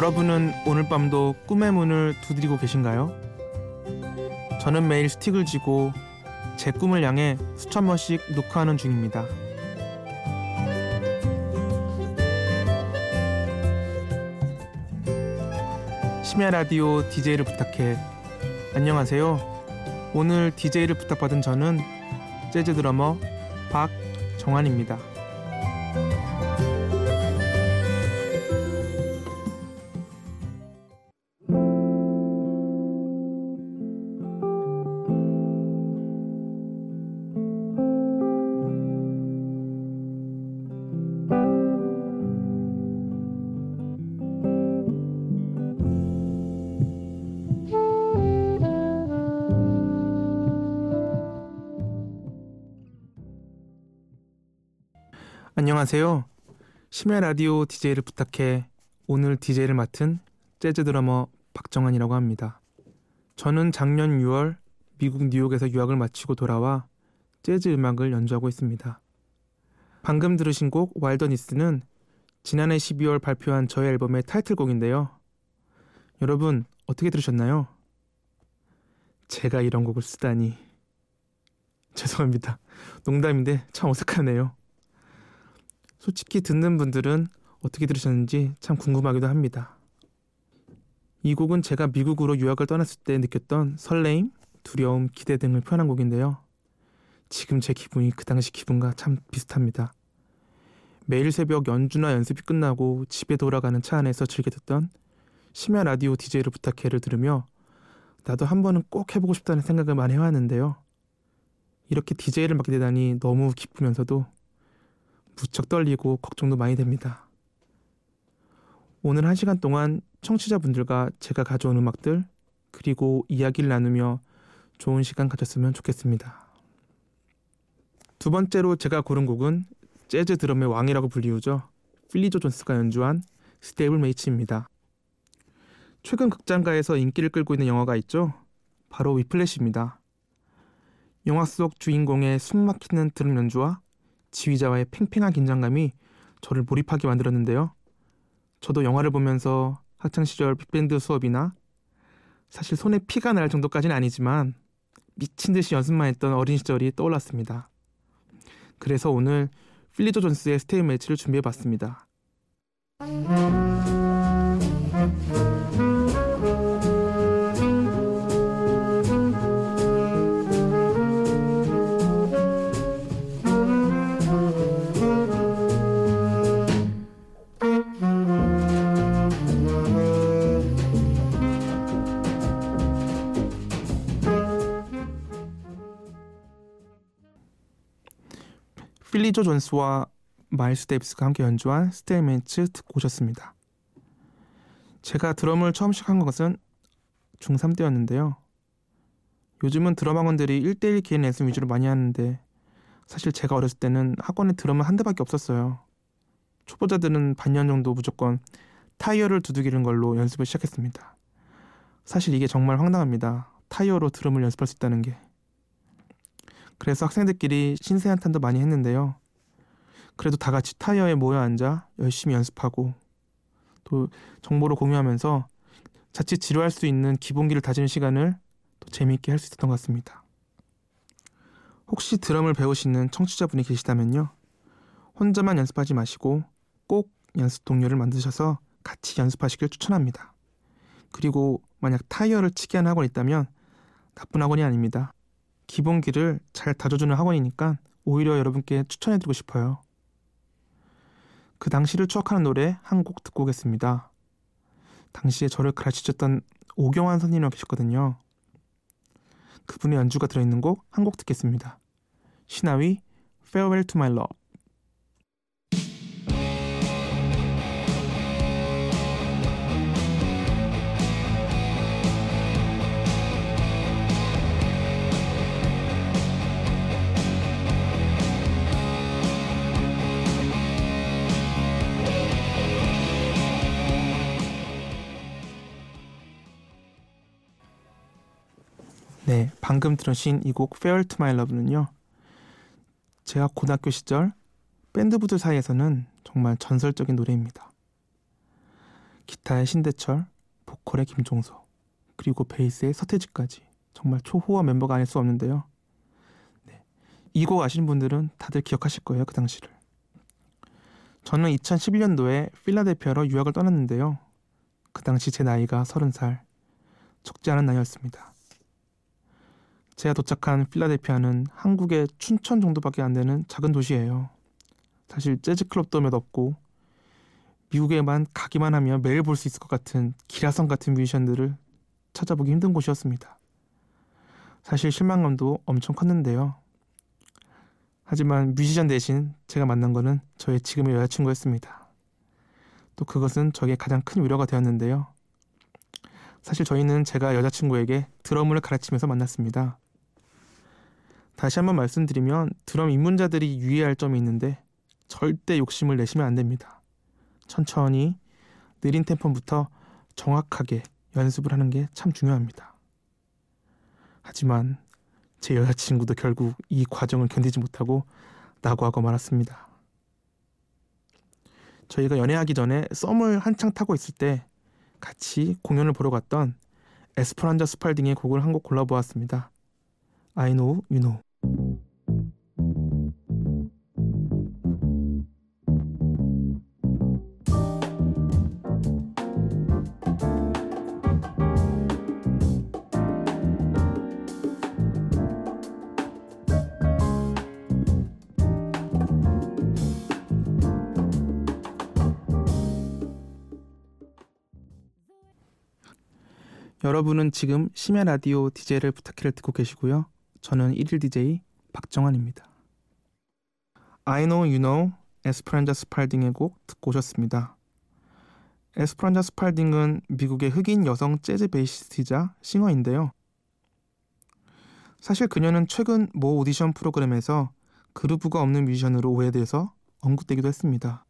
여러분은 오늘 밤도 꿈의 문을 두드리고 계신가요? 저는 매일 스틱을 쥐고 제 꿈을 향해 수천 번씩 녹화하는 중입니다. 심야 라디오 DJ를 부탁해. 안녕하세요. 오늘 DJ를 부탁받은 저는 재즈 드러머 박정환입니다. 안녕하세요. 심야 라디오 DJ를 부탁해 오늘 DJ를 맡은 재즈 드러머 박정환이라고 합니다. 저는 작년 6월 미국 뉴욕에서 유학을 마치고 돌아와 재즈 음악을 연주하고 있습니다. 방금 들으신 곡 와일더니스는 지난해 12월 발표한 저의 앨범의 타이틀곡인데요. 여러분 어떻게 들으셨나요? 제가 이런 곡을 쓰다니 죄송합니다. 농담인데 참 어색하네요. 솔직히 듣는 분들은 어떻게 들으셨는지 참 궁금하기도 합니다. 이 곡은 제가 미국으로 유학을 떠났을 때 느꼈던 설레임, 두려움, 기대 등을 표현한 곡인데요. 지금 제 기분이 그 당시 기분과 참 비슷합니다. 매일 새벽 연주나 연습이 끝나고 집에 돌아가는 차 안에서 즐겨 듣던 심야 라디오 DJ를 부탁해를 들으며 나도 한 번은 꼭 해보고 싶다는 생각을 많이 해왔는데요. 이렇게 DJ를 맡게 되다니 너무 기쁘면서도 무척 떨리고 걱정도 많이 됩니다. 오늘 한 시간 동안 청취자분들과 제가 가져온 음악들 그리고 이야기를 나누며 좋은 시간 가졌으면 좋겠습니다. 두 번째로 제가 고른 곡은 재즈 드럼의 왕이라고 불리우죠. 필리조 존스가 연주한 Stablemates입니다. 최근 극장가에서 인기를 끌고 있는 영화가 있죠. 바로 위플래시입니다. 영화 속 주인공의 숨막히는 드럼 연주와 지휘자와의 팽팽한 긴장감이 저를 몰입하게 만들었는데요. 저도 영화를 보면서 학창 시절 빅밴드 수업이나 사실 손에 피가 날 정도까지는 아니지만 미친 듯이 연습만 했던 어린 시절이 떠올랐습니다. 그래서 오늘 필리조 존스의 스테이 매치를 준비해 봤습니다. 필리 조 존스와 마일스 데이비스가 함께 연주한 Stablemates 듣고 오셨습니다. 제가 드럼을 처음 시작한 것은 중3 때였는데요. 요즘은 드럼 학원들이 1대1 개인 레슨 위주로 많이 하는데 사실 제가 어렸을 때는 학원에 드럼은 한 대밖에 없었어요. 초보자들은 반년 정도 무조건 타이어를 두들기는 걸로 연습을 시작했습니다. 사실 이게 정말 황당합니다. 타이어로 드럼을 연습할 수 있다는 게. 그래서 학생들끼리 신세 한탄도 많이 했는데요. 그래도 다 같이 타이어에 모여 앉아 열심히 연습하고 또 정보를 공유하면서 자칫 지루할 수 있는 기본기를 다지는 시간을 또 재미있게 할 수 있었던 것 같습니다. 혹시 드럼을 배우시는 청취자분이 계시다면요. 혼자만 연습하지 마시고 꼭 연습 동료를 만드셔서 같이 연습하시길 추천합니다. 그리고 만약 타이어를 치게 하는 학원이 있다면 나쁜 학원이 아닙니다. 기본기를 잘 다져주는 학원이니까 오히려 여러분께 추천해드리고 싶어요. 그 당시를 추억하는 노래 한 곡 듣고 오겠습니다. 당시에 저를 가르치셨던 오경환 선생님이 계셨거든요. 그분의 연주가 들어있는 곡 한 곡 듣겠습니다. 신하위 Farewell to My Love 네, 방금 들으신 이 곡 Fair to My Love는요. 제가 고등학교 시절 밴드부들 사이에서는 정말 전설적인 노래입니다. 기타의 신대철, 보컬의 김종서, 그리고 베이스의 서태지까지 정말 초호화 멤버가 아닐 수 없는데요. 네. 이 곡 아시는 분들은 다들 기억하실 거예요, 그 당시를. 저는 2011년도에 필라델피아로 유학을 떠났는데요. 그 당시 제 나이가 30살, 적지 않은 나이였습니다. 제가 도착한 필라델피아는 한국의 춘천 정도밖에 안 되는 작은 도시예요. 사실 재즈 클럽도 몇 없고 미국에만 가기만 하면 매일 볼 수 있을 것 같은 기라성 같은 뮤지션들을 찾아보기 힘든 곳이었습니다. 사실 실망감도 엄청 컸는데요. 하지만 뮤지션 대신 제가 만난 거는 저의 지금의 여자친구였습니다. 또 그것은 저에게 가장 큰 위로가 되었는데요. 사실 저희는 제가 여자친구에게 드럼을 가르치면서 만났습니다. 다시 한번 말씀드리면 드럼 입문자들이 유의할 점이 있는데 절대 욕심을 내시면 안 됩니다. 천천히 느린 템포부터 정확하게 연습을 하는 게 참 중요합니다. 하지만 제 여자친구도 결국 이 과정을 견디지 못하고 낙오하고 말았습니다. 저희가 연애하기 전에 썸을 한창 타고 있을 때 같이 공연을 보러 갔던 에스퍼란자 스팔딩의 곡을 한 곡 골라보았습니다. I know, you know. 여러분은 지금 심야 라디오 DJ를 부탁해를 듣고 계시고요. 저는 1일 DJ 박정환입니다. I know you know 에스프란자 스팔딩의 곡 듣고 오셨습니다. 에스프란자 스팔딩은 미국의 흑인 여성 재즈 베이시스트이자 싱어인데요. 사실 그녀는 최근 모 오디션 프로그램에서 그루브가 없는 뮤지션으로 오해돼서 언급되기도 했습니다.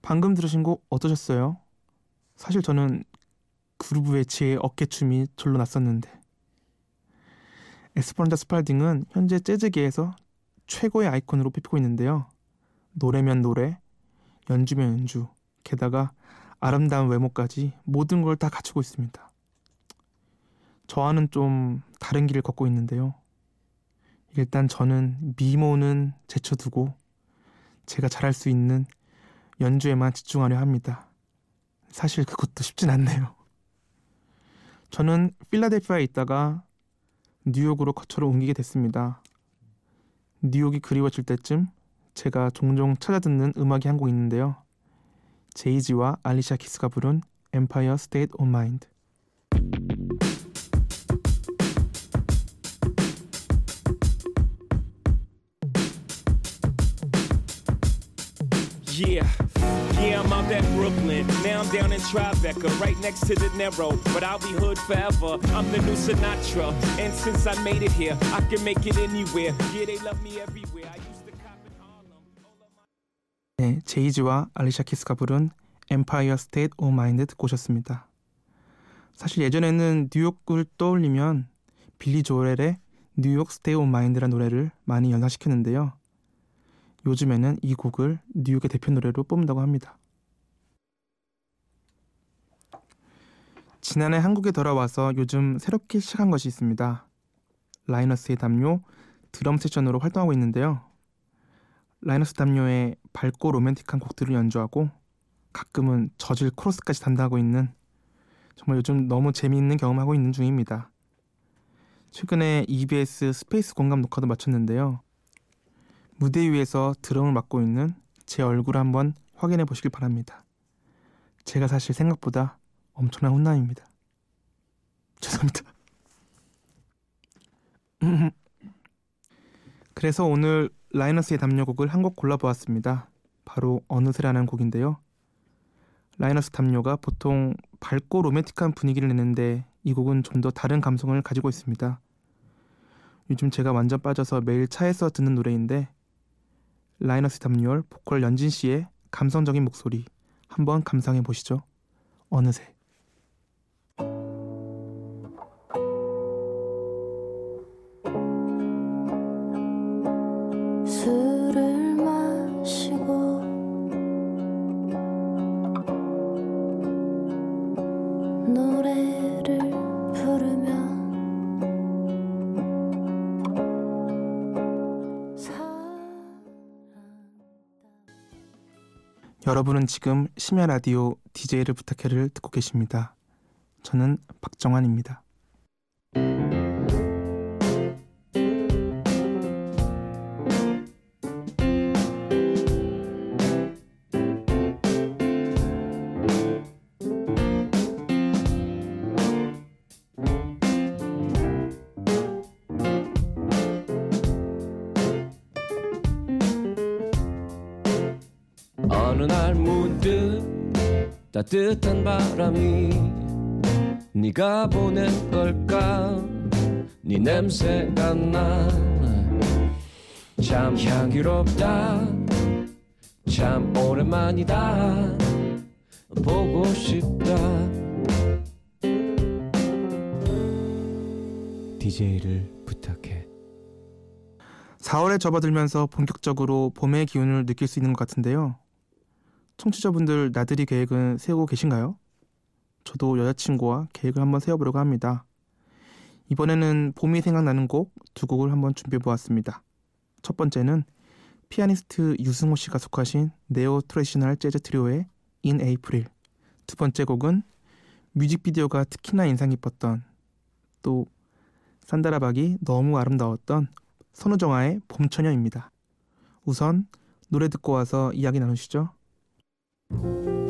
방금 들으신 곡 어떠셨어요? 사실 저는 그루브 웨치의 어깨춤이 절로 났었는데 에스퍼란자 스팔딩은 현재 재즈계에서 최고의 아이콘으로 뽑히고 있는데요. 노래면 노래, 연주면 연주, 게다가 아름다운 외모까지 모든 걸 다 갖추고 있습니다. 저와는 좀 다른 길을 걷고 있는데요. 일단 저는 미모는 제쳐두고 제가 잘할 수 있는 연주에만 집중하려 합니다. 사실 그것도 쉽진 않네요. 저는 필라델피아에 있다가 뉴욕으로 거처를 옮기게 됐습니다. 뉴욕이 그리워질 때쯤 제가 종종 찾아 듣는 음악이 한 곡 있는데요. 제이지와 알리샤 키스가 부른 Empire State of Mind. Yeah. Yeah, I'm out at Brooklyn. Now I'm down in Tribeca, right next to the Narrow. But I'll be hood forever. I'm the new Sinatra. And since I made it here, I can make it anywhere. Yeah, they love me everywhere. I used to cop in Harlem. 네, 제이지와 알리샤 키스가 부른 Empire State of Mind 듣고 오셨습니다. 사실 예전에는 뉴욕을 떠올리면 빌리 조엘의 뉴욕 스테이 온 마인드라는 노래를 많이 연상시켰는데요. 요즘에는 이 곡을 뉴욕의 대표 노래로 뽑는다고 합니다. 지난해 한국에 돌아와서 요즘 새롭게 시작한 것이 있습니다. 라이너스의 담요 드럼 세션으로 활동하고 있는데요. 라이너스 담요의 밝고 로맨틱한 곡들을 연주하고 가끔은 저질 코러스까지 담당하고 있는 정말 요즘 너무 재미있는 경험하고 있는 중입니다. 최근에 EBS 스페이스 공감 녹화도 마쳤는데요. 무대 위에서 드럼을 맡고 있는 제 얼굴을 한번 확인해 보시길 바랍니다. 제가 사실 생각보다 엄청난 훈남입니다. 죄송합니다. 그래서 오늘 라이너스의 담요곡을 한 곡 골라보았습니다. 바로 어느새라는 곡인데요. 라이너스 담요가 보통 밝고 로맨틱한 분위기를 내는데 이 곡은 좀 더 다른 감성을 가지고 있습니다. 요즘 제가 완전 빠져서 매일 차에서 듣는 노래인데 라이너스 담요얼 보컬 연진 씨의 감성적인 목소리 한번 감상해 보시죠. 어느새 여러분은 지금 심야 라디오 DJ를 부탁해를 듣고 계십니다. 저는 박정환입니다. 따뜻한 바람이 네가 보낸 걸까? 네 냄새가 나참 향기롭다. 참 오랜만이다. 보고 싶다. DJ를 부탁해. 4월에 접어들면서 본격적으로 봄의 기운을 느낄 수 있는 것 같은데요. 청취자분들 나들이 계획은 세우고 계신가요? 저도 여자친구와 계획을 한번 세워보려고 합니다. 이번에는 봄이 생각나는 곡 두 곡을 한번 준비해 보았습니다. 첫 번째는 피아니스트 유승호 씨가 속하신 네오 트레디셔널 재즈 트리오의 In April. 두 번째 곡은 뮤직비디오가 특히나 인상 깊었던 또 산다라박이 너무 아름다웠던 선우정아의 봄처녀입니다. 우선 노래 듣고 와서 이야기 나누시죠. 너는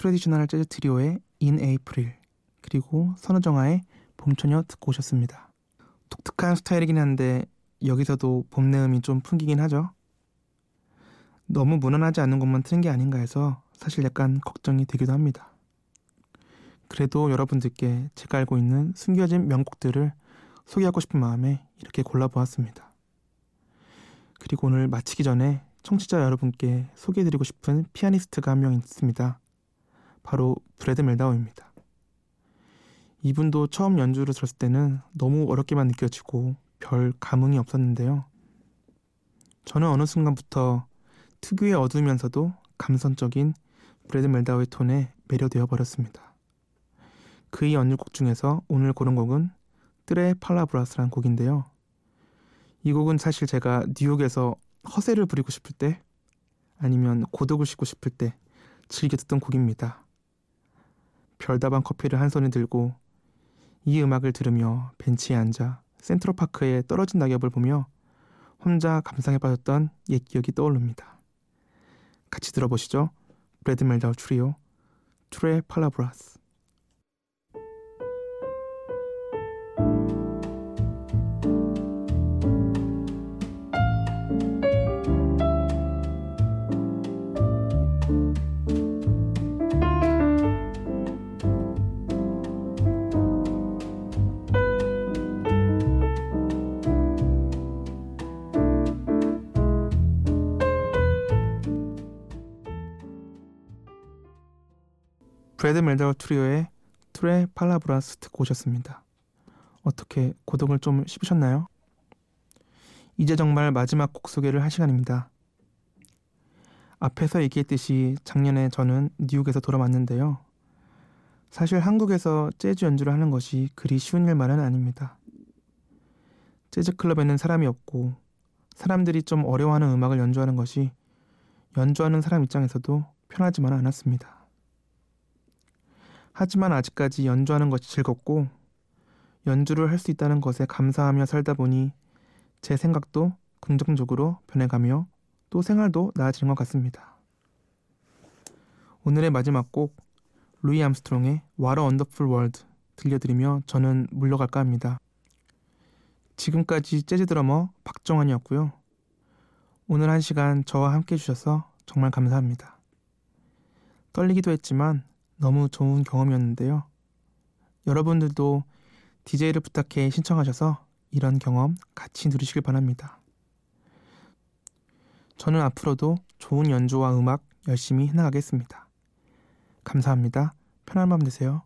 트레디셔널 재즈 트리오의 In April 그리고 선우정아의 봄처녀 듣고 오셨습니다. 독특한 스타일이긴 한데 여기서도 봄 내음이 좀 풍기긴 하죠. 너무 무난하지 않은 것만 트는 게 아닌가 해서 사실 약간 걱정이 되기도 합니다. 그래도 여러분들께 제가 알고 있는 숨겨진 명곡들을 소개하고 싶은 마음에 이렇게 골라보았습니다. 그리고 오늘 마치기 전에 청취자 여러분께 소개해드리고 싶은 피아니스트가 한 명 있습니다. 바로 브래드 멜다우입니다. 이분도 처음 연주를 들었을 때는 너무 어렵게만 느껴지고 별 감흥이 없었는데요. 저는 어느 순간부터 특유의 어두우면서도 감성적인 브래드 멜다우의 톤에 매료되어 버렸습니다. 그의 연주곡 중에서 오늘 고른 곡은 Tres Palabras라는 곡인데요. 이 곡은 사실 제가 뉴욕에서 허세를 부리고 싶을 때 아니면 고독을 씹고 싶을 때 즐겨 듣던 곡입니다. 별다방 커피를 한 손에 들고 이 음악을 들으며 벤치에 앉아 센트럴파크의 떨어진 낙엽을 보며 혼자 감상에 빠졌던 옛 기억이 떠오릅니다. 같이 들어보시죠. 브래드 멜다우 트리오 Tres Palabras 브래드 멜다우 트리오의 트레 팔라브라스 듣고 오셨습니다. 어떻게 고독을 좀 씹으셨나요? 이제 정말 마지막 곡 소개를 할 시간입니다. 앞에서 얘기했듯이 작년에 저는 뉴욕에서 돌아왔는데요. 사실 한국에서 재즈 연주를 하는 것이 그리 쉬운 일만은 아닙니다. 재즈 클럽에는 사람이 없고 사람들이 좀 어려워하는 음악을 연주하는 것이 연주하는 사람 입장에서도 편하지만 않았습니다. 하지만 아직까지 연주하는 것이 즐겁고 연주를 할 수 있다는 것에 감사하며 살다 보니 제 생각도 긍정적으로 변해가며 또 생활도 나아지는 것 같습니다. 오늘의 마지막 곡 루이 암스트롱의 a Wonderful World 들려드리며 저는 물러갈까 합니다. 지금까지 재즈 드러머 박정환이었고요. 오늘 한 시간 저와 함께 해주셔서 정말 감사합니다. 떨리기도 했지만 너무 좋은 경험이었는데요. 여러분들도 DJ를 부탁해 신청하셔서 이런 경험 같이 누리시길 바랍니다. 저는 앞으로도 좋은 연주와 음악 열심히 해나가겠습니다. 감사합니다. 편한 밤 되세요.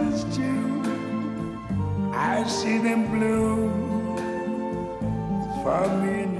yes, it's true. I see them bloom for me